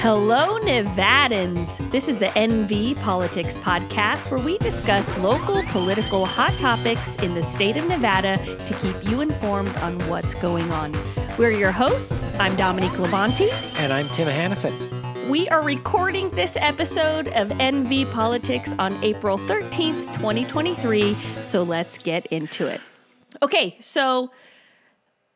Hello, Nevadans. This is the NV Politics Podcast where we discuss local political hot topics in the state of Nevada to keep you informed on what's going on. We're your hosts. I'm Dominique Levanti. And I'm Tim Hannafin. We are recording this episode of NV Politics on April 13th, 2023. So let's get into it. Okay, so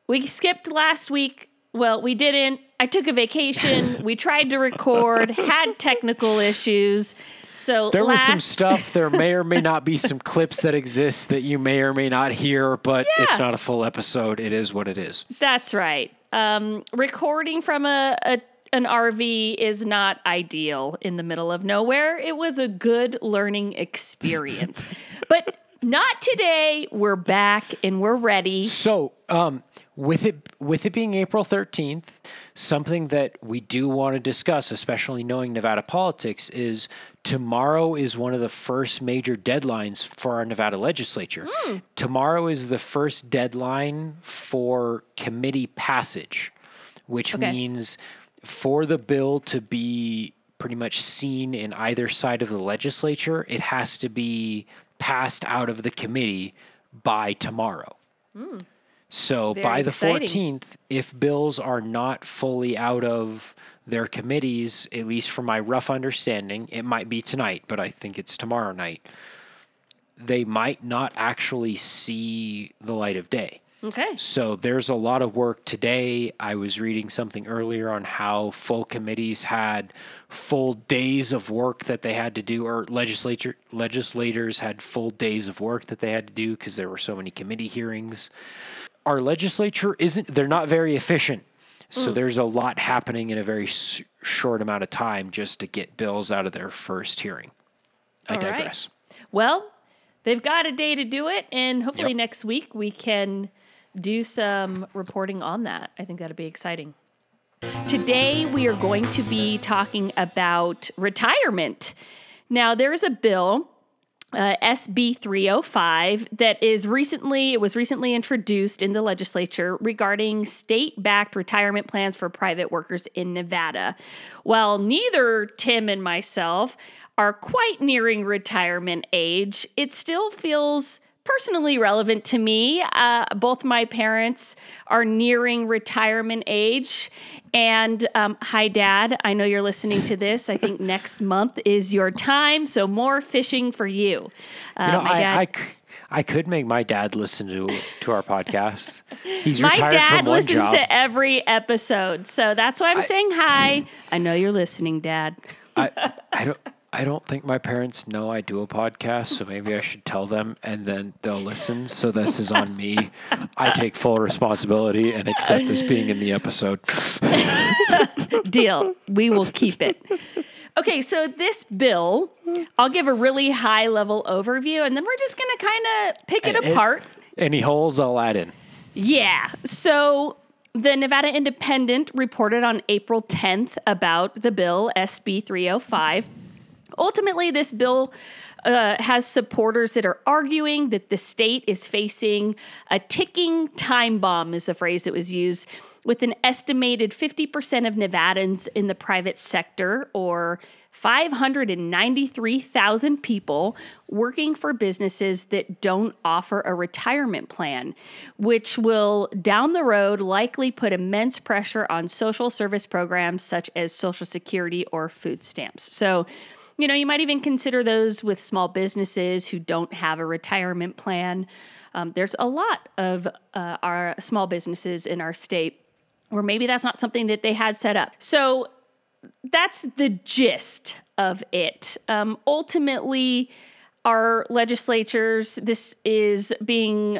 we skipped last week. Well, we didn't. I took a vacation. we tried to record, had technical issues. So There was some stuff. There may or may not be some clips that exist that you may or may not hear, but it's not a full episode. It is what it is. That's right. Um, recording from a, a an RV is not ideal in the middle of nowhere. It was a good learning experience, but not today. We're back and we're ready. So, um, with it with it being April 13th, something that we do want to discuss, especially knowing Nevada politics, is tomorrow is one of the first major deadlines for our Nevada legislature. Hmm. Tomorrow is the first deadline for committee passage, which Okay. means for the bill to be pretty much seen in either side of the legislature, it has to be passed out of the committee by tomorrow. Hmm. So Very by the exciting. 14th, if bills are not fully out of their committees, at least from my rough understanding, it might be tonight, but I think it's tomorrow night. They might not actually see the light of day. Okay. So there's a lot of work today. I was reading something earlier on how full committees had full days of work that they had to do, or legislature legislators had full days of work that they had to do because there were so many committee hearings. Our legislature isn't; they're not very efficient. So mm. there's a lot happening in a very s- short amount of time just to get bills out of their first hearing. I All right. digress. Well, they've got a day to do it, and hopefully Yep. next week we can do some reporting on that. I think that'll be exciting. Today we are going to be talking about retirement. Now, there is a bill, uh, SB 305, that is recently it was recently introduced in the legislature regarding state-backed retirement plans for private workers in Nevada. While neither Tim and myself are quite nearing retirement age, it still feels personally relevant to me. Uh, both my parents are nearing retirement age. And um, hi, Dad. I know you're listening to this. I think next month is your time. So more fishing for you. Uh, You know, my I, dad. I c- I could make my dad listen to to our podcast. He's my retired dad from one listens job. to every episode. So that's why I'm saying hi. I know you're listening, Dad. I, I don't. I don't think my parents know I do a podcast, so maybe I should tell them, and then they'll listen. So this is on me. I take full responsibility and accept this being in the episode. Deal. We will keep it. Okay, so this bill, I'll give a really high level overview and then we're just going to kind of pick it And- apart. Any holes, I'll add in. Yeah. So the Nevada Independent reported on April 10th about the bill SB 305. Ultimately, this bill uh, has supporters that are arguing that the state is facing a ticking time bomb, is the phrase that was used, with an estimated 50% of Nevadans in the private sector, or 593,000 people working for businesses that don't offer a retirement plan, which will down the road likely put immense pressure on social service programs such as Social Security or food stamps. So, you know, you might even consider those with small businesses who don't have a retirement plan. Um, there's a lot of uh, our small businesses in our state where maybe that's not something that they had set up. So, that's the gist of it. Um, ultimately, our legislatures, this is being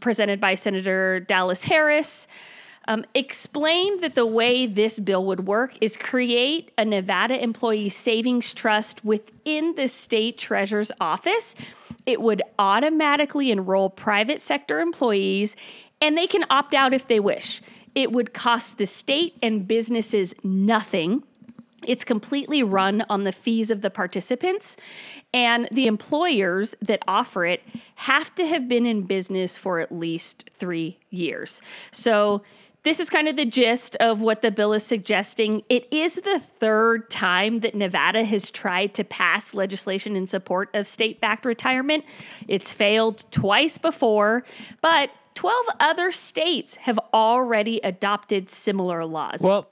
presented by Senator Dallas Harris, um, explained that the way this bill would work is create a Nevada employee savings trust within the state treasurer's office. It would automatically enroll private sector employees, and they can opt out if they wish. It would cost the state and businesses nothing. It's completely run on the fees of the participants, and the employers that offer it have to have been in business for at least three years. So this is kind of the gist of what the bill is suggesting. It is the third time that Nevada has tried to pass legislation in support of state backed retirement. It's failed twice before, but 12 other states have already adopted similar laws. Well,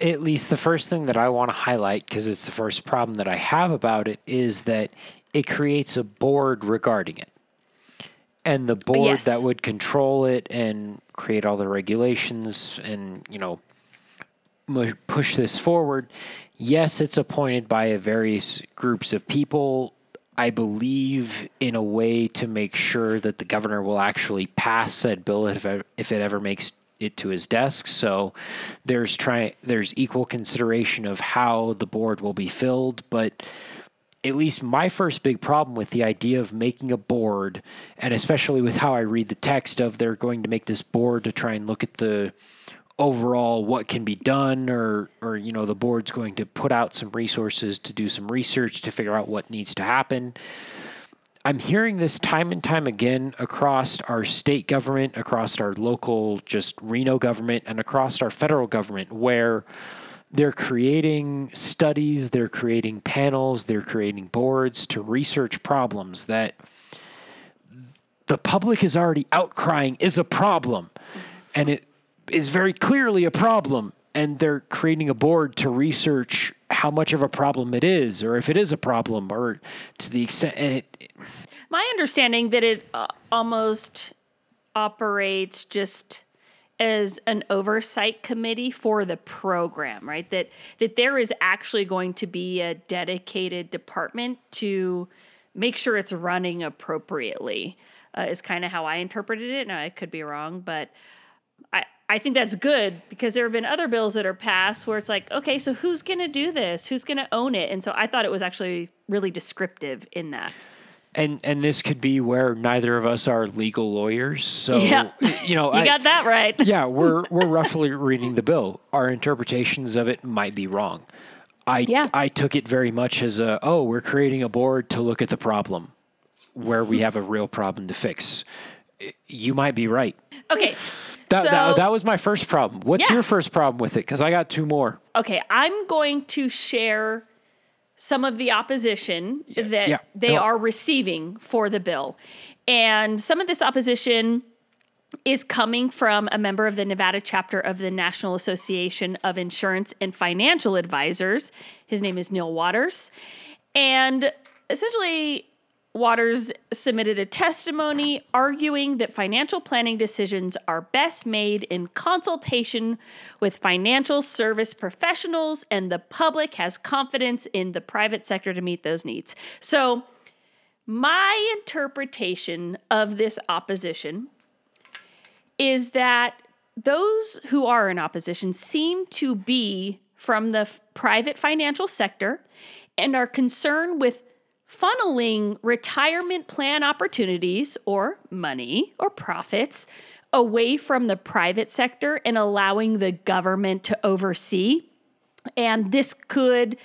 at least the first thing that I want to highlight, because it's the first problem that I have about it, is that it creates a board regarding it. And the board Yes. that would control it and create all the regulations and, you know, push this forward, yes, it's appointed by various groups of people. I believe in a way to make sure that the governor will actually pass said bill if it, if it ever makes it to his desk. So there's try there's equal consideration of how the board will be filled, but at least my first big problem with the idea of making a board, and especially with how I read the text of they're going to make this board to try and look at the overall what can be done or or you know the board's going to put out some resources to do some research to figure out what needs to happen. I'm hearing this time and time again across our state government, across our local just Reno government and across our federal government where they're creating studies, they're creating panels, they're creating boards to research problems that the public is already outcrying is a problem. And it is very clearly a problem. And they're creating a board to research how much of a problem it is, or if it is a problem, or to the extent. And it, My understanding that it uh, almost operates just as an oversight committee for the program, right? That that there is actually going to be a dedicated department to make sure it's running appropriately. Uh, is kind of how I interpreted it. Now I could be wrong, but I I think that's good because there have been other bills that are passed where it's like, okay, so who's going to do this? Who's going to own it? And so I thought it was actually really descriptive in that. And and this could be where neither of us are legal lawyers, so Yeah. you know, You I, got that right. yeah, we're we're roughly reading the bill. Our interpretations of it might be wrong. I Yeah. I took it very much as a oh, we're creating a board to look at the problem where we have a real problem to fix. You might be right. Okay. That, so, that, that was my first problem. What's Yeah. your first problem with it? Because I got two more. okay, I'm going to share some of the opposition that yeah, they on. are receiving for the bill. And some of this opposition is coming from a member of the Nevada chapter of the National Association of Insurance and Financial Advisors. His name is Neil Waters. And essentially, Waters submitted a testimony arguing that financial planning decisions are best made in consultation with financial service professionals, and the public has confidence in the private sector to meet those needs. So, my interpretation of this opposition is that those who are in opposition seem to be from the f- private financial sector and are concerned with funneling retirement plan opportunities or money or profits away from the private sector and allowing the government to oversee. And this could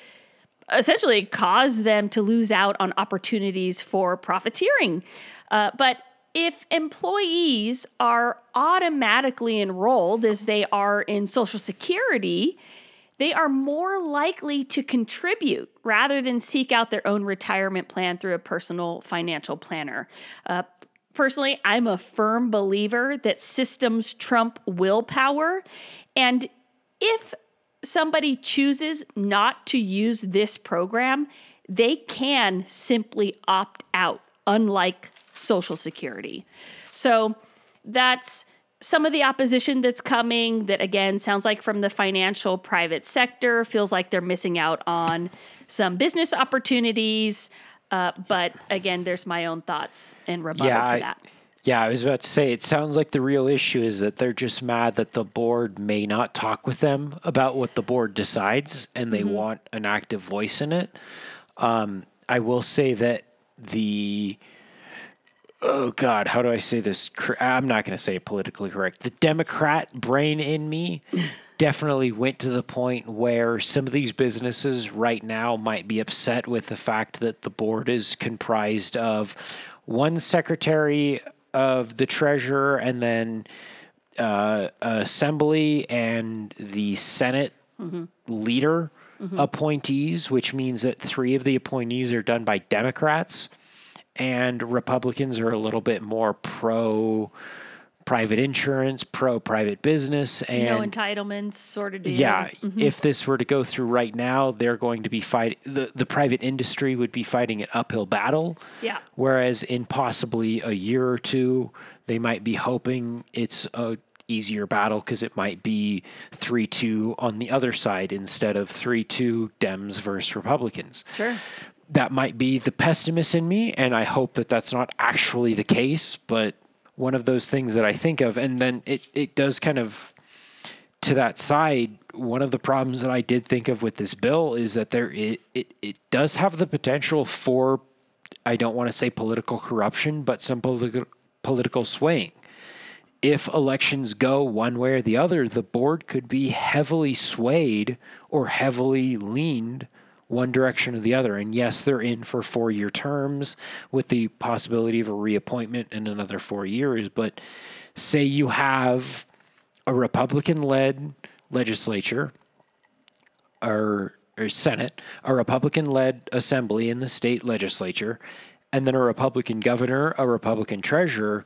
essentially cause them to lose out on opportunities for profiteering. Uh, but if employees are automatically enrolled as they are in Social Security, they are more likely to contribute rather than seek out their own retirement plan through a personal financial planner. Uh, personally, I'm a firm believer that systems trump willpower. And if somebody chooses not to use this program, they can simply opt out, unlike Social Security. So that's some of the opposition that's coming that again sounds like from the financial private sector feels like they're missing out on some business opportunities. Uh, but again there's my own thoughts and rebuttal yeah, to I, that. Yeah, I was about to say it sounds like the real issue is that they're just mad that the board may not talk with them about what the board decides, and they want an active voice in it. Um, I will say that the oh god, how do I say this? I'm not going to say it politically correct. The Democrat brain in me definitely went to the point where some of these businesses right now might be upset with the fact that the board is comprised of one secretary of the treasurer and then uh, assembly and the Senate leader appointees, which means that three of the appointees are done by Democrats, and Republicans are a little bit more pro private insurance, pro private business, and no entitlements, sort of deal. yeah, mm-hmm. if this were to go through right now, they're going to be fighting the the private industry would be fighting an uphill battle. Yeah. Whereas in possibly a year or two, they might be hoping it's a easier battle because it might be three two on the other side instead of three two Dems versus Republicans Sure. That might be the pessimist in me, and I hope that that's not actually the case, but one of those things that I think of, and then it, it does kind of to that side. One of the problems that I did think of with this bill is that there it it, it does have the potential for I don't want to say political corruption, but some political political swaying. If elections go one way or the other, the board could be heavily swayed or heavily leaned one direction or the other. And yes, they're in for four year terms with the possibility of a reappointment in another four years. But say you have a Republican led legislature or, or Senate, a Republican led assembly in the state legislature, and then a Republican governor, a Republican treasurer,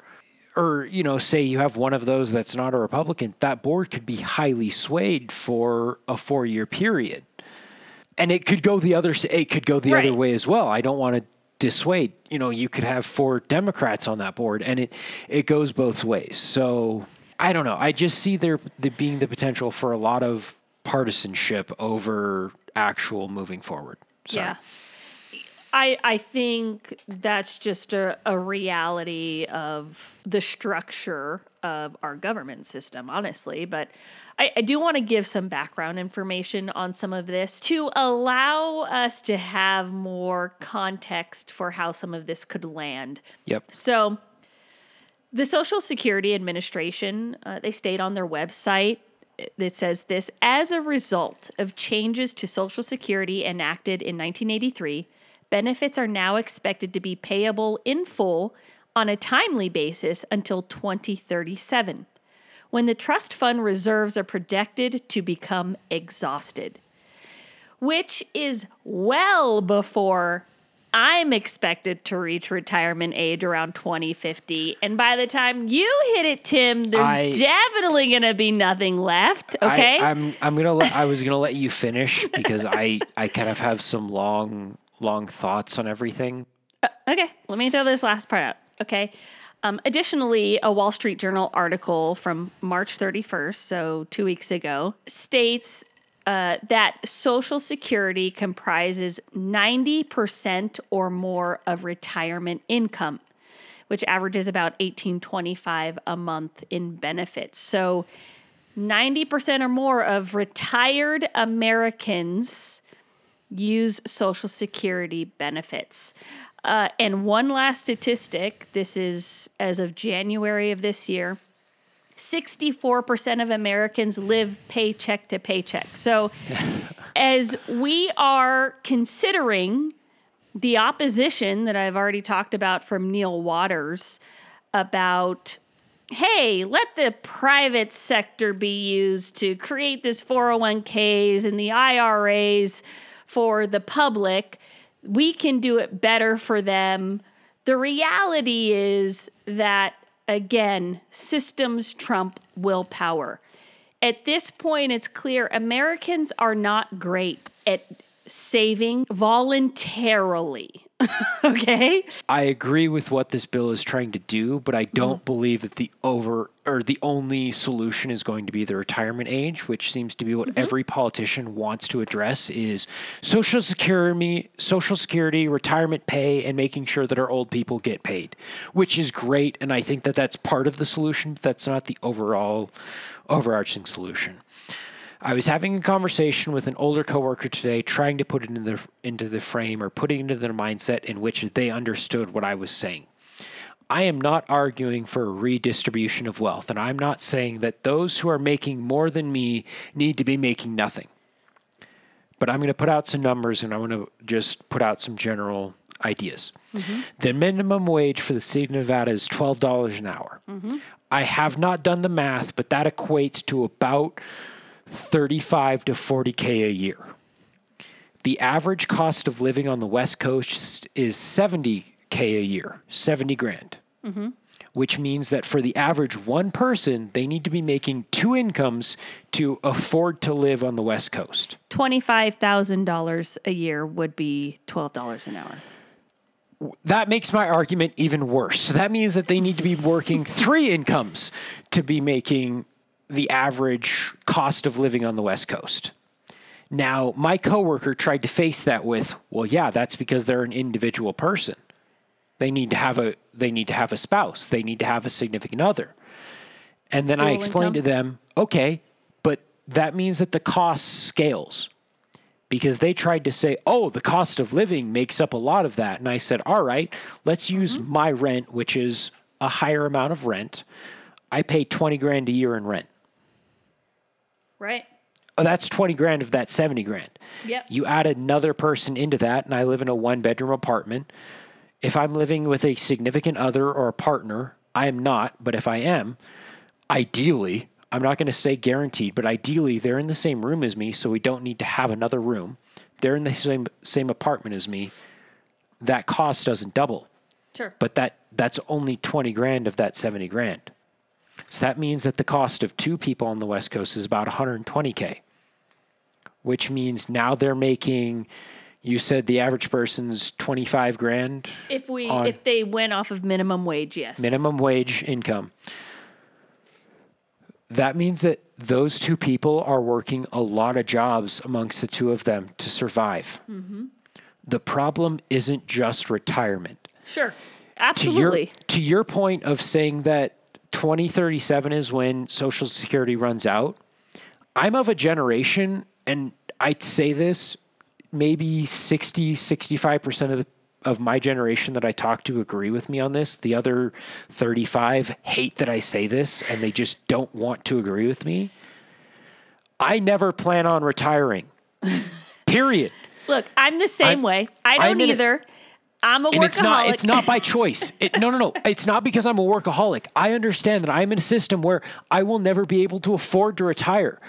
or, you know, say you have one of those that's not a Republican, that board could be highly swayed for a four year period. And it could go the other it could go the Right. other way as well. I don't want to dissuade. You know, you could have four Democrats on that board and it it goes both ways. So I don't know. I just see there, there being the potential for a lot of partisanship over actual moving forward. Sorry. Yeah. I, I think that's just a, a reality of the structure of our government system, honestly. But I, I do want to give some background information on some of this to allow us to have more context for how some of this could land. Yep. So, the Social Security Administration, uh, they state on their website, it says this as a result of changes to Social Security enacted in 1983, benefits are now expected to be payable in full on a timely basis until 2037, when the trust fund reserves are projected to become exhausted, which is well before I'm expected to reach retirement age around 2050. And by the time you hit it, Tim, there's I- definitely going to be nothing left. Okay. I, I'm I'm gonna let, I was gonna let you finish because I I kind of have some long long thoughts on everything. Okay, let me throw this last part out. Okay. Um, additionally, a Wall Street Journal article from March 31st, so two weeks ago, states uh, that Social Security comprises 90% or more of retirement income, which averages about 1825 a month in benefits. So 90% or more of retired Americans use Social Security benefits. Uh, and one last statistic this is as of January of this year 64% of Americans live paycheck to paycheck. So, as we are considering the opposition that I've already talked about from Neil Waters about hey, let the private sector be used to create this 401ks and the IRAs for the public. We can do it better for them. The reality is that, again, systems trump willpower. At this point, it's clear Americans are not great at saving voluntarily. okay? I agree with what this bill is trying to do, but I don't mm-hmm. believe that the over or the only solution is going to be the retirement age, which seems to be what mm-hmm. every politician wants to address is social security, social security, retirement pay and making sure that our old people get paid, which is great and I think that that's part of the solution, but that's not the overall overarching solution. I was having a conversation with an older coworker today, trying to put it into the into the frame or putting it into the mindset in which they understood what I was saying. I am not arguing for a redistribution of wealth, and I'm not saying that those who are making more than me need to be making nothing. But I'm going to put out some numbers and I'm going to just put out some general ideas. Mm-hmm. The minimum wage for the state of Nevada is $12 an hour. Mm-hmm. I have not done the math, but that equates to about 35 to 40K a year. The average cost of living on the West Coast is 70K a year, 70 grand. Mm-hmm. Which means that for the average one person, they need to be making two incomes to afford to live on the West Coast. $25,000 a year would be $12 an hour. that makes my argument even worse. So that means that they need to be working three incomes to be making the average cost of living on the West Coast. Now, my coworker tried to face that with, well, yeah, that's because they're an individual person. They need to have a they need to have a spouse. They need to have a significant other. And then I explained income? to them, okay, but that means that the cost scales because they tried to say, oh, the cost of living makes up a lot of that. And I said, all right, let's use mm-hmm. my rent, which is a higher amount of rent. I pay 20 grand a year in rent. Right? Oh, that's 20 grand of that 70 grand. Yep. You add another person into that, and I live in a one bedroom apartment. If I'm living with a significant other or a partner, I am not, but if I am, ideally, I'm not going to say guaranteed, but ideally they're in the same room as me, so we don't need to have another room. They're in the same same apartment as me. That cost doesn't double, Sure. but that that's only 20 grand of that 70 grand. So that means that the cost of two people on the West Coast is about 120k, which means now they're making. You said the average person's 25 grand if we if they went off of minimum wage, yes. minimum wage income. That means that those two people are working a lot of jobs amongst the two of them to survive. Mm-hmm. The problem isn't just retirement. Sure. To Absolutely. your, to your point of saying that 2037 is when Social Security runs out, I'm of a generation, and I'd say this maybe 60, 65% of the of my generation that I talk to agree with me on this. The other 35 hate that I say this and they just don't want to agree with me. I never plan on retiring. Period. Look, I'm the same I'm- way. I don't in a- either. I'm a and workaholic. it's not it's not by choice. It, no no no. It's not because i'm a workaholic. I understand that i'm in a system where i will never be able to afford to retire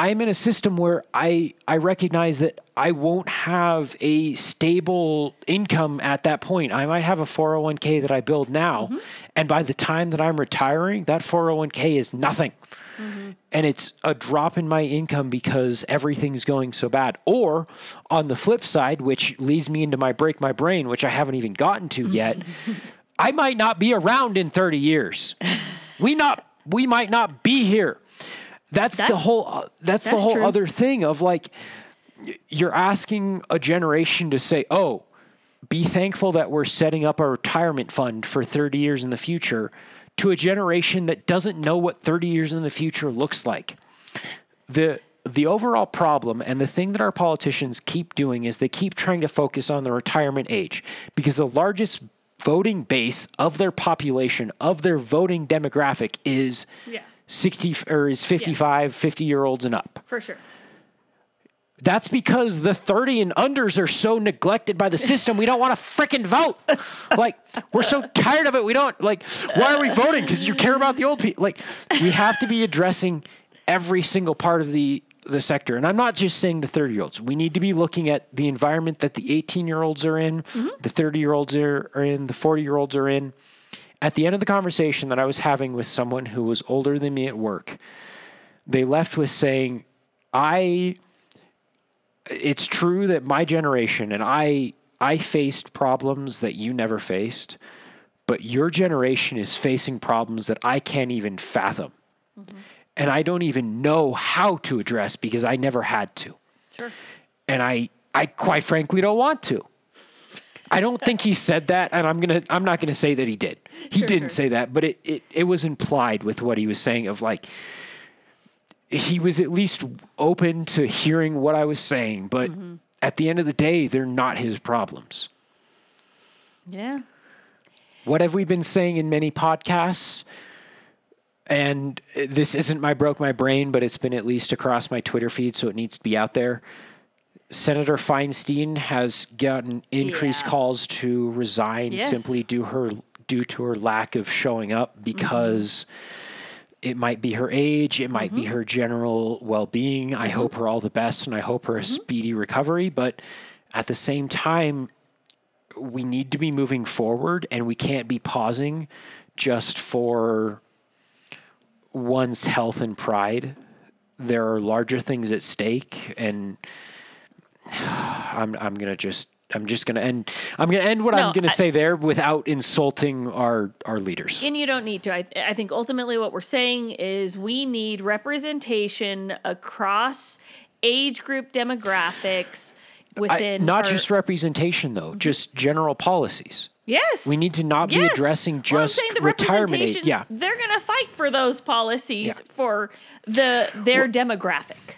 i'm in a system where i i recognize that i won't have a stable income at that point i might have a 401k that i build now mm-hmm. and by the time that i'm retiring that 401k is nothing mm-hmm. and it's a drop in my income because everything's going so bad. Or on the flip side, which leads me into my break my brain, which I haven't even gotten to yet, I might not be around in 30 years. We not we might not be here. That's the whole uh, that's, the whole true. other thing of like you're asking a generation to say, "Oh, be thankful that we're setting up a retirement fund for 30 years in the future to a generation that doesn't know what 30 years in the future looks like. The the overall problem and the thing that our politicians keep doing is they keep trying to focus on the retirement age because the largest voting base of their population of their voting demographic is Yeah. 60 or is 55 50 year olds and up for sure. that's because the 30 and unders are so neglected by the system. We don't want to freaking vote. Like, we're so tired of it. We don't, like, why are we voting? Because you care about the old people. Like, we have to be addressing every single part of the, the sector. And I'm not just saying the 30 year olds. We need to be looking at the environment that the 18 year olds are in, mm-hmm. the 30 year olds are, are in, the 40 year olds are in. At the end of the conversation that I was having with someone who was older than me at work, they left with saying, I it's true that my generation and I I faced problems that you never faced, but your generation is facing problems that I can't even fathom. Mm-hmm. And I don't even know how to address because I never had to. Sure. And I I quite frankly don't want to. I don't think he said that and I'm to I'm not going to say that he did. He Sure, didn't sure. say that, but it, it it was implied with what he was saying of like he was at least open to hearing what I was saying, but Mm-hmm. at the end of the day, they're not his problems. Yeah. What have we been saying in many podcasts? And this isn't my broke my brain, but it's been at least across my Twitter feed, so it needs to be out there. Senator Feinstein has gotten increased Yeah. calls to resign Yes. simply due her due to her lack of showing up mm-hmm. because it might be her age, it might be mm-hmm. her general well being. I mm-hmm. hope her all the best and I hope her a speedy recovery. But at the same time, we need to be moving forward and we can't be pausing just for one's health and pride. There are larger things at stake and I'm I'm gonna just I'm just gonna end I'm gonna end what No, I'm gonna I- say there without insulting our our leaders. And you don't need to. I, I think ultimately what we're saying is we need representation across age group demographics I- within not our- just representation though, mm-hmm. just general policies. yes. we need to not be Yes. addressing Well, I'm just the retirement age. Yeah. they're going to fight for those policies Yeah. for the their demographic.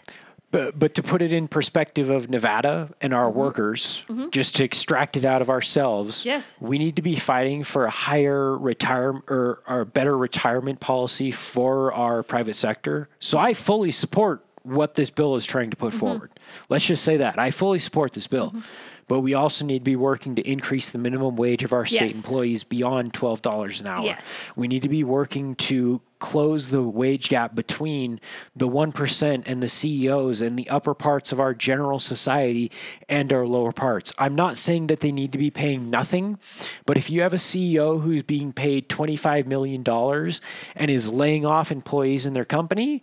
But, but to put it in perspective of Nevada and Mm-hmm. our workers, just to extract it out of ourselves, Yes. we need to be fighting for a higher retirement or, or a better retirement policy for our private sector. So I fully support what this bill is trying to Mm-hmm. put forward. Let's just say that I fully support this bill. But we also need to be working to increase the minimum wage of our state Yes. employees beyond twelve dollars an hour. Yes. We need to be working to close the wage gap between the 1% and the CEOs and the upper parts of our general society and our lower parts. I'm not saying that they need to be paying nothing, but if you have a CEO who's being paid $25 million and is laying off employees in their company,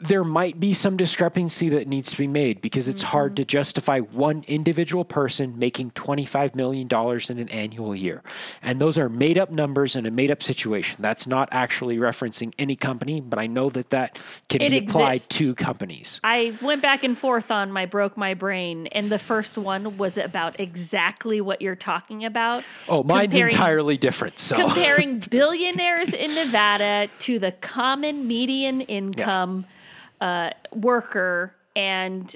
there might be some discrepancy that needs to be made because it's hard mm-hmm. to justify one individual person making $25 million in an annual year. And those are made up numbers in a made up situation. That's not actually referencing any company, but I know that that can It be applied exists. to companies. I went back and forth on my broke my brain, and the first one was about exactly what you're talking about. Oh, mine's entirely different. So comparing billionaires in Nevada to the common median income uh, worker, and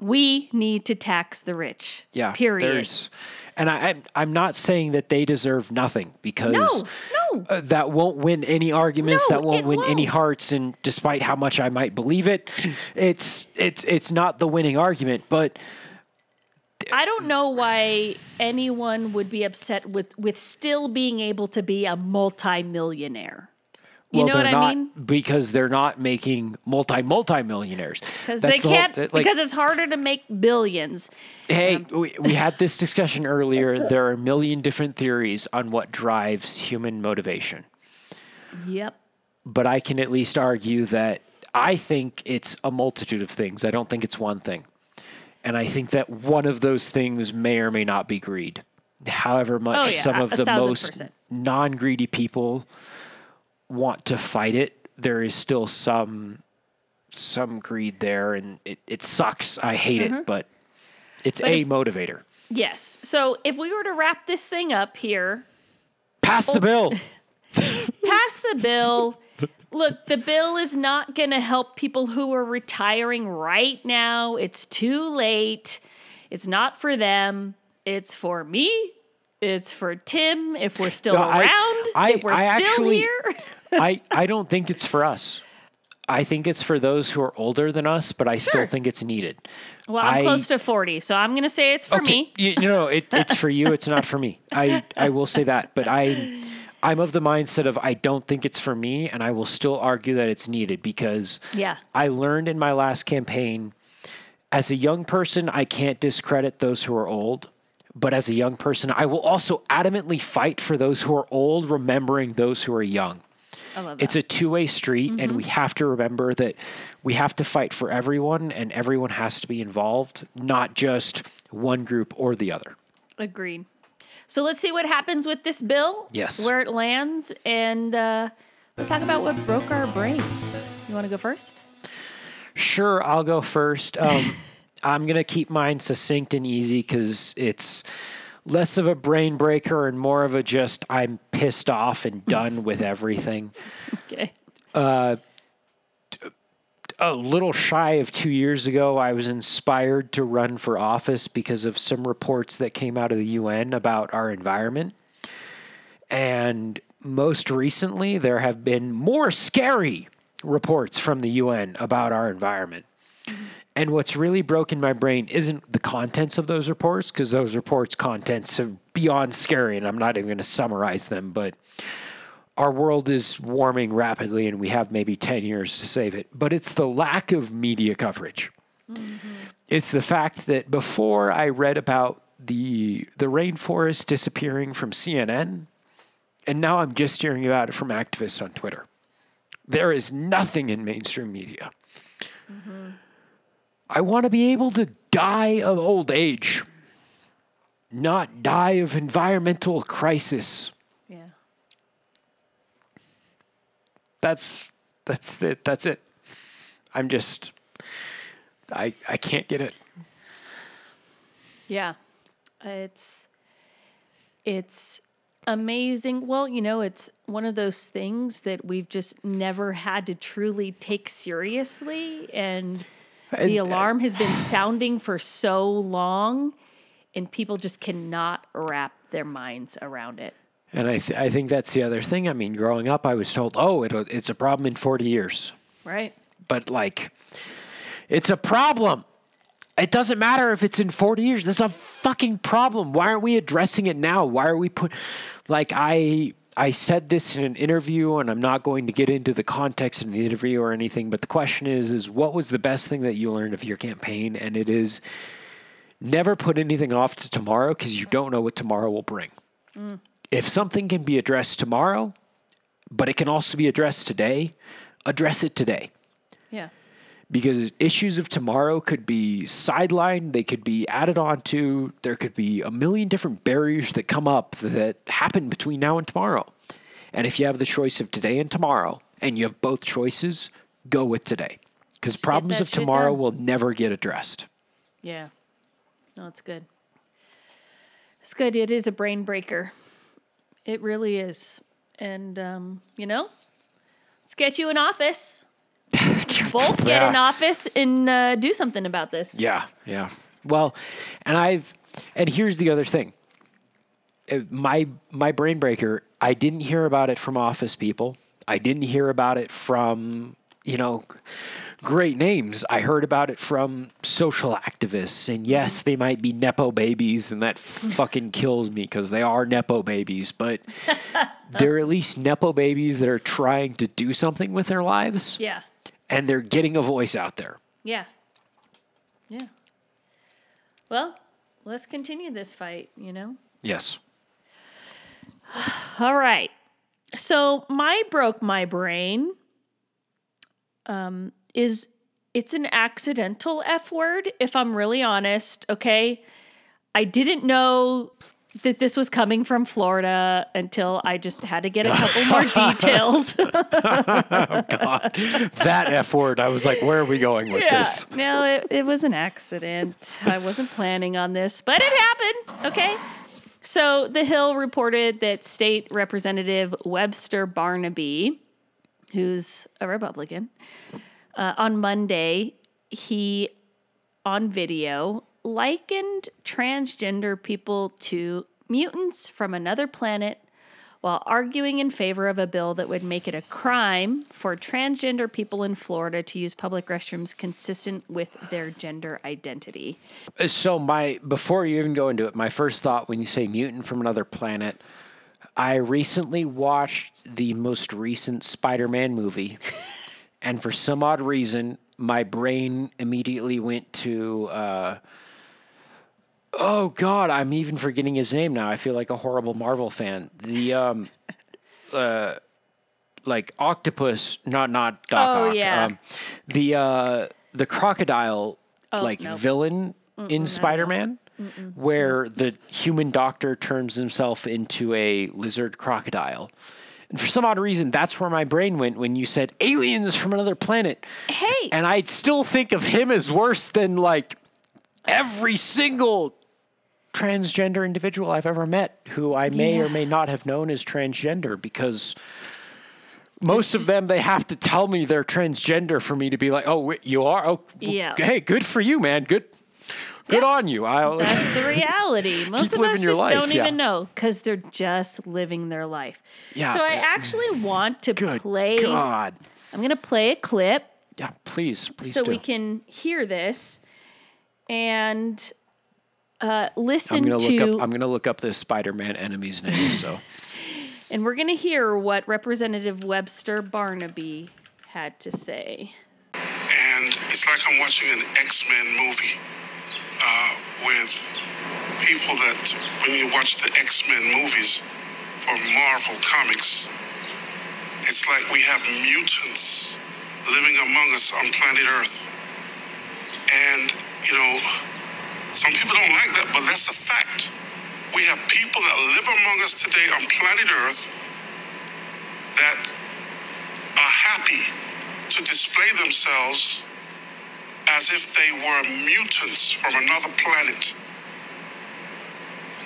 we need to tax the rich. yeah, Period. There's, and I, I'm, I'm not saying that they deserve nothing because no, no. uh, that won't win any arguments. No, that won't win any won't. hearts. And despite how much I might believe it, it's it's it's not the winning argument. But I don't know why anyone would be upset with with still being able to be a multimillionaire. You well, know they're I not mean? because they're not making multi multi millionaires. Because they can't. because it's harder to make billions. hey, um, we, we had this discussion earlier. There are a million different theories on what drives human motivation. Yep. but I can at least argue that I think it's a multitude of things. I don't think it's one thing. And I think that one of those things may or may not be greed. However much Oh, yeah, some of the most non greedy people want to fight it, there is still some some greed there and it, it sucks. I hate Mm-hmm. it, but it's a motivator. Yes. So if we were to wrap this thing up here, Pass the bill. pass the bill. Look, the bill is not going to help people who are retiring right now. It's too late. It's not for them. It's for me. It's for Tim if we're still No, around. I- if we're I still actually- here. I, I don't think it's for us. I think it's for those who are older than us, but I still Sure. think it's needed. Well, I'm I- close to 40, so I'm going to say it's for me. You, you know, it, it's for you. It's not for me. I, I will say that, but I, I'm of the mindset of I don't think it's for me, and I will still argue that it's needed because Yeah. I learned in my last campaign, as a young person, I can't discredit those who are old. But as a young person, I will also adamantly fight for those who are old, remembering those who are young. I love that. It's a two way street, and Mm-hmm. we have to remember that we have to fight for everyone, and everyone has to be involved, not just one group or the other. Agreed. So let's see what happens with this bill. Yes. Where it lands, and uh, let's talk about what broke our brains. You want to go first? Sure, I'll go first. Um, I'm going to keep mine succinct and easy because it's less of a brain breaker and more of a just I'm pissed off and done with everything. Okay. Uh, a little shy of two years ago, I was inspired to run for office because of some reports that came out of the UN about our environment. And most recently, there have been more scary reports from the UN about our environment. And what's really broken my brain isn't the contents of those reports, because those reports' contents have beyond scary, and I'm not even going to summarize them, but our world is warming rapidly and we have maybe 10 years to save it. But it's the lack of media coverage. Mm-hmm. It's the fact that before I read about the the rainforest disappearing from CNN, and now I'm just hearing about it from activists on Twitter. There is nothing in mainstream media. Mm-hmm. I want to be able to die of old age, not die of environmental crisis. Yeah. That's that's it. That's it. I'm just I I can't get it. Yeah. It's it's amazing. Well, you know, it's one of those things that we've just never had to truly take seriously and, and the alarm has been sounding for so long and people just cannot wrap their minds around it. And I, th- I think that's the other thing. I mean, growing up, I was told, oh, it it's a problem in 40 years. Right. But like, it's a problem. It doesn't matter if it's in 40 years. There's a fucking problem. Why aren't we addressing it now? Why are we put like I I said this in an interview and I'm not going to get into the context of the interview or anything, but the question is is what was the best thing that you learned of your campaign and it is never put anything off to tomorrow because you don't know what tomorrow will bring. Mm. If something can be addressed tomorrow, but it can also be addressed today, address it today. Yeah because issues of tomorrow could be sidelined, they could be added on to, there could be a million different barriers that come up that happen between now and tomorrow. And if you have the choice of today and tomorrow, and you have both choices, go with today. Because problems of tomorrow done. will never get addressed. Yeah. No, it's good. It's good. It is a brain breaker. It really is. And, um, you know, let's get you in office. both get yeah. in office and uh, do something about this. Yeah, yeah. Well, and I've and here's the other thing. Uh, my my brain breaker. I didn't hear about it from office people. I didn't hear about it from you know great names. I heard about it from social activists, and yes, they might be nepo babies, and that fucking kills me because they are nepo babies. But they're at least nepo babies that are trying to do something with their lives. Yeah and they're getting a voice out there. Yeah. Yeah. Well, let's continue this fight, you know? Yes. All right. So, my broke my brain um, is it's an accidental F word, if I'm really honest. Okay. I didn't know that this was coming from Florida until I just had to get a couple more details. oh, God. That F word. I was like, where are we going with yeah. this? No, it, it was an accident. I wasn't planning on this, but it happened. Okay. So The Hill reported that State Representative Webster Barnaby, who's a Republican, uh, on Monday, he on video likened transgender people to mutants from another planet while arguing in favor of a bill that would make it a crime for transgender people in Florida to use public restrooms consistent with their gender identity. So my before you even go into it, my first thought when you say mutant from another planet, I recently watched the most recent Spider-Man movie. and for some odd reason, my brain immediately went to uh, Oh God, I'm even forgetting his name now. I feel like a horrible Marvel fan. The um, uh, like octopus, not not Doc oh, Ock. Yeah. Um, the uh, the crocodile oh, like nope. villain Mm-mm, in Spider Man. Where the human doctor turns himself into a lizard crocodile. And for some odd reason, that's where my brain went when you said aliens from another planet. Hey. And I'd still think of him as worse than like every single transgender individual I've ever met who I may yeah. or may not have known as transgender because most of them they have to tell me they're transgender for me to be like, "Oh, you are? Oh, yeah. Hey, good for you, man. Good." Good yeah. on you. I'll That's the reality. Most of us just life. don't yeah. even know because they're just living their life. Yeah. So I actually want to Good play. God. I'm going to play a clip. Yeah, please, please. So do. we can hear this, and uh, listen I'm gonna to, look up. I'm gonna look up the Spider-Man enemy's name. So and we're going to hear what Representative Webster Barnaby had to say. and it's like I'm watching an X Men movie uh, with people that, when you watch the X Men movies for Marvel Comics, it's like we have mutants living among us on planet Earth. And, you know, some people don't like that, but that's a fact. We have people that live among us today on planet Earth that are happy to display themselves as if they were mutants from another planet.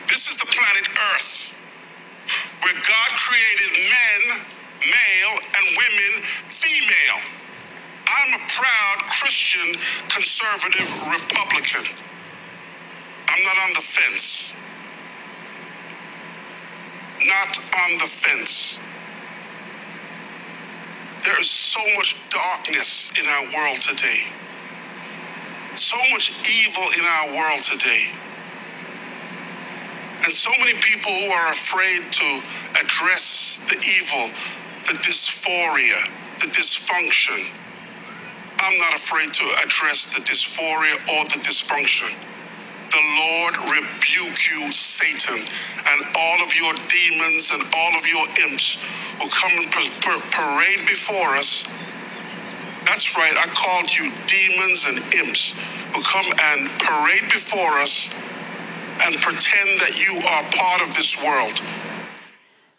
This is the planet Earth, where God created men, male, and women, female. I'm a proud Christian, conservative Republican. I'm not on the fence. Not on the fence. There is so much darkness in our world today. So much evil in our world today. And so many people who are afraid to address the evil, the dysphoria, the dysfunction. I'm not afraid to address the dysphoria or the dysfunction. The Lord rebuke you, Satan, and all of your demons and all of your imps who come and par- par- parade before us. That's right, I called you demons and imps who come and parade before us and pretend that you are part of this world.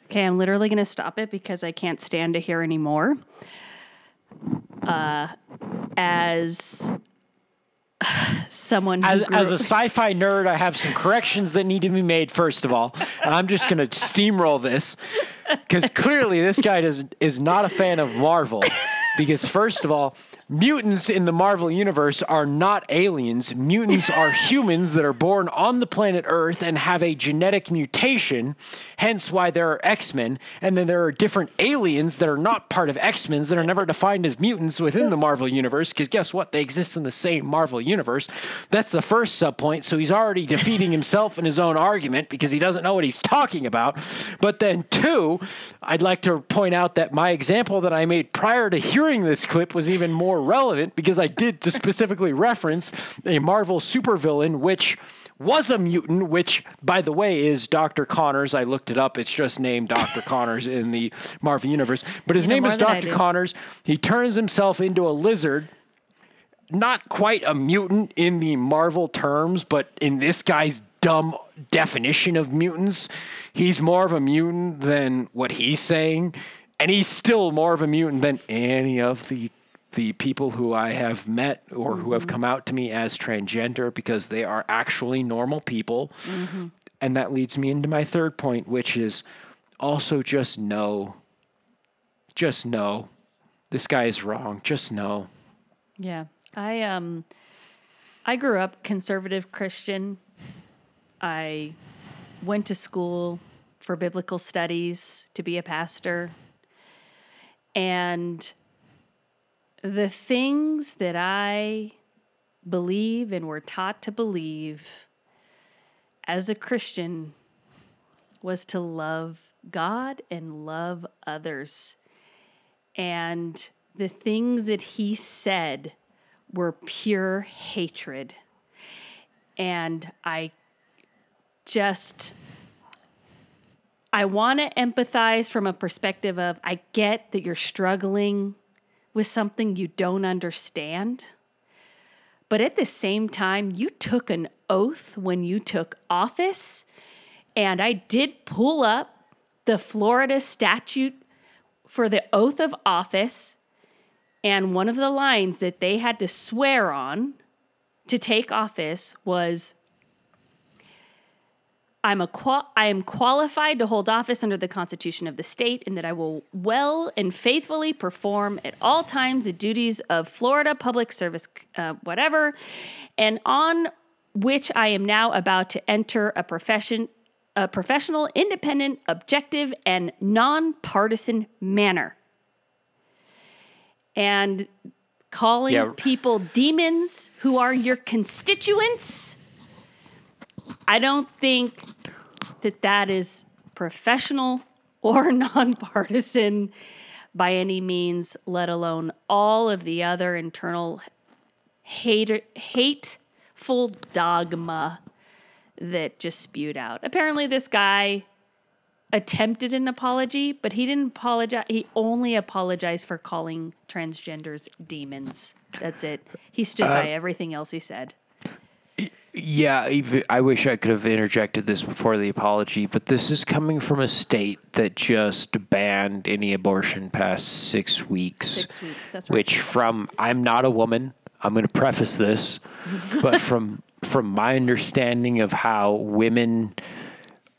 Okay, I'm literally going to stop it because I can't stand to hear anymore. Uh, as someone as, grew as a sci-fi nerd, I have some corrections that need to be made. First of all, and I'm just gonna steamroll this because clearly this guy does is not a fan of Marvel. Because first of all, mutants in the Marvel universe are not aliens. Mutants are humans that are born on the planet Earth and have a genetic mutation, hence why there are X-Men. And then there are different aliens that are not part of X-Men that are never defined as mutants within the Marvel universe. Because guess what? They exist in the same Marvel universe. That's the first subpoint. So he's already defeating himself in his own argument because he doesn't know what he's talking about. But then two, I'd like to point out that my example that I made prior to hearing this clip was even more relevant because I did to specifically reference a Marvel supervillain, which was a mutant, which, by the way, is Dr. Connors. I looked it up. It's just named Dr. Connors in the Marvel Universe. But his know name is Dr. Connors. He turns himself into a lizard. Not quite a mutant in the Marvel terms, but in this guy's dumb definition of mutants, he's more of a mutant than what he's saying. And he's still more of a mutant than any of the the people who I have met or who have come out to me as transgender because they are actually normal people. And that leads me into my third point, which is also just know. Just know. This guy is wrong. Just know. Yeah. I um I grew up conservative Christian. I went to school for biblical studies to be a pastor. And the things that I believe and were taught to believe as a Christian was to love God and love others. And the things that he said were pure hatred. And I just I want to empathize from a perspective of I get that you're struggling with something you don't understand. But at the same time, you took an oath when you took office. And I did pull up the Florida statute for the oath of office. And one of the lines that they had to swear on to take office was I'm a qual- I am qualified to hold office under the Constitution of the state, and that I will well and faithfully perform at all times the duties of Florida Public Service, uh, whatever, and on which I am now about to enter a profession, a professional, independent, objective, and nonpartisan manner. And calling Yeah. people demons who are your constituents I don't think that that is professional or nonpartisan by any means, let alone all of the other internal hate, hateful dogma that just spewed out. Apparently, this guy attempted an apology, but he didn't apologize. He only apologized for calling transgenders demons. That's it. He stood by uh, everything else he said. Yeah, I wish I could have interjected this before the apology, but this is coming from a state that just banned any abortion past six weeks. Six weeks. That's right. Which, from I'm not a woman. I'm going to preface this, but from from my understanding of how women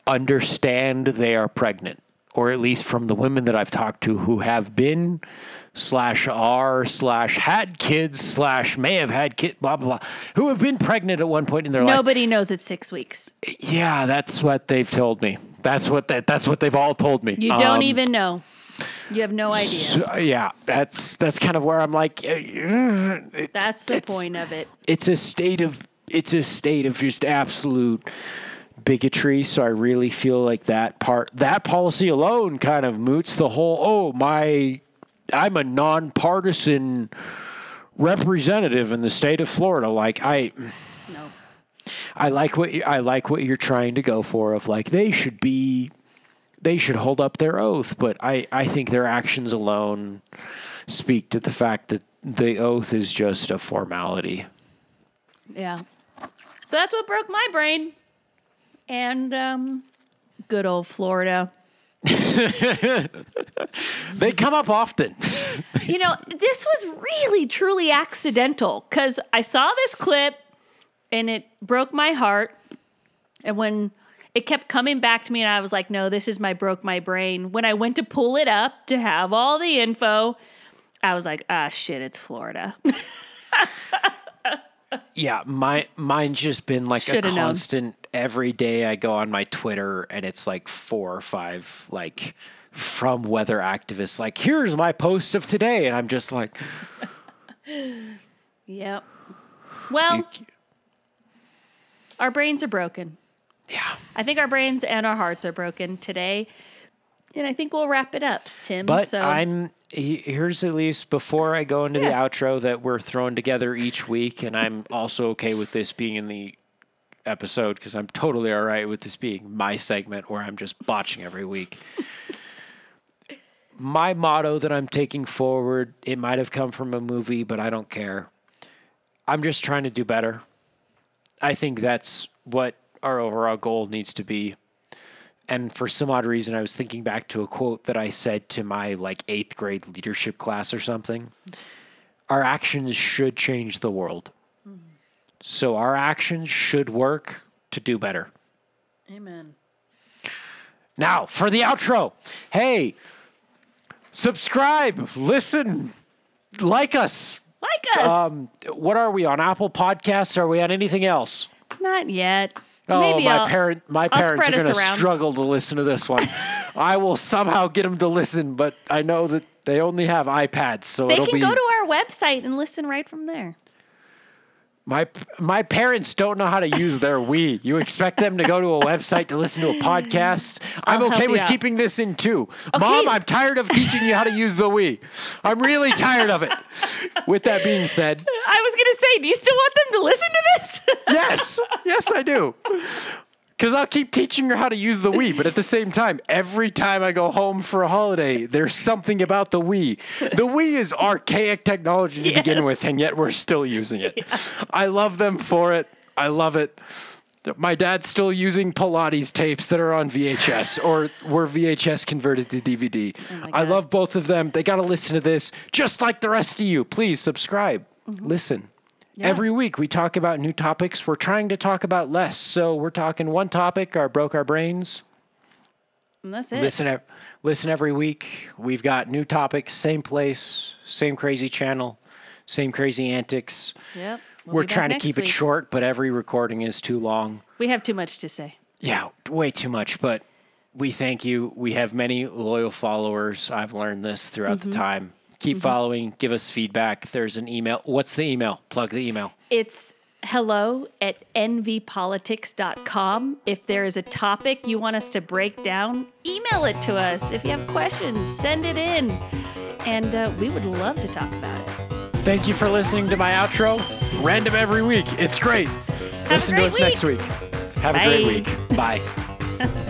understand they are pregnant, or at least from the women that I've talked to who have been slash R slash had kids slash may have had kid blah blah blah who have been pregnant at one point in their life. Nobody knows it's six weeks. Yeah, that's what they've told me. That's what that, that's what they've all told me. You don't Um, even know. You have no idea. so, yeah, that's that's kind of where I'm like. uh, it's- That's the point of it. It's a state of it's a state of just absolute bigotry. So I really feel like that part that policy alone kind of moots the whole. Oh my, I'm a nonpartisan representative in the state of Florida. Like I. No. I like what you, I like what you're trying to go for of like they should be they should hold up their oath, but I I think their actions alone speak to the fact that the oath is just a formality. Yeah. So that's what broke my brain. And um, good old Florida. They come up often. You know, this was really, truly accidental because I saw this clip and it broke my heart. And when it kept coming back to me, and I was like, no, this is my broke my brain. When I went to pull it up to have all the info, I was like, ah, shit, it's Florida. yeah, my mine's just been like Shoulda a known. constant every day I go on my Twitter and it's like four or five like from weather activists like here's my post of today and I'm just like yep. Well, our brains are broken. yeah. I think our brains and our hearts are broken today. And I think we'll wrap it up, Tim. But so I'm here's at least before I go into Yeah. the outro that we're throwing together each week, and I'm also okay with this being in the episode because I'm totally all right with this being my segment where I'm just botching every week. my motto that I'm taking forward, it might have come from a movie, but I don't care. I'm just trying to do better. I think that's what our overall goal needs to be and for some odd reason i was thinking back to a quote that i said to my like eighth grade leadership class or something. Our actions should change the world. So our actions should work to do better. Amen. now for the outro. Hey subscribe listen like us. Like us. um, what are we on apple podcasts? Are we on anything else? Not yet. Oh, Maybe my I'll, parent, my I'll parents are going to struggle to listen to this one. I will somehow get them to listen, but I know that they only have iPads, so They can be go to our website and listen right from there. My my parents don't know how to use their Wii. You expect them to go to a website to listen to a podcast? I'm I'll okay with out. keeping this in too. Mom, I'm tired of teaching you how to use the Wii. I'm really tired of it. With that being said, I was going to say, do you still want them to listen to this? yes, yes, I do. Because I'll keep teaching her how to use the Wii, but at the same time, every time I go home for a holiday, there's something about the Wii. The Wii is archaic technology to begin with, and yet we're still using it. I love them for it. I love it. My dad's still using Pilates tapes that are on VHS or were VHS converted to DVD. Oh my I love both of them. They got to listen to this just like the rest of you. Please subscribe. Mm-hmm. Listen. Every week we talk about new topics. We're trying to talk about less. So we're talking one topic, our broke our brains. and that's it. Listen listen every week. We've got new topics, same place, same crazy channel, same crazy antics. Yep. We'll we're trying to keep week. it short, but every recording is too long. We have too much to say. Yeah, way too much, but we thank you. We have many loyal followers. I've learned this throughout Mm-hmm. the time. Keep following, give us feedback. There's an email. What's the email? Plug the email. It's hello at nvpolitics.com. If there is a topic you want us to break down, email it to us. If you have questions, send it in. And uh, we would love to talk about it. Thank you for listening to my outro. Random every week. It's great. a Listen great to us next week. Have a great week. Bye.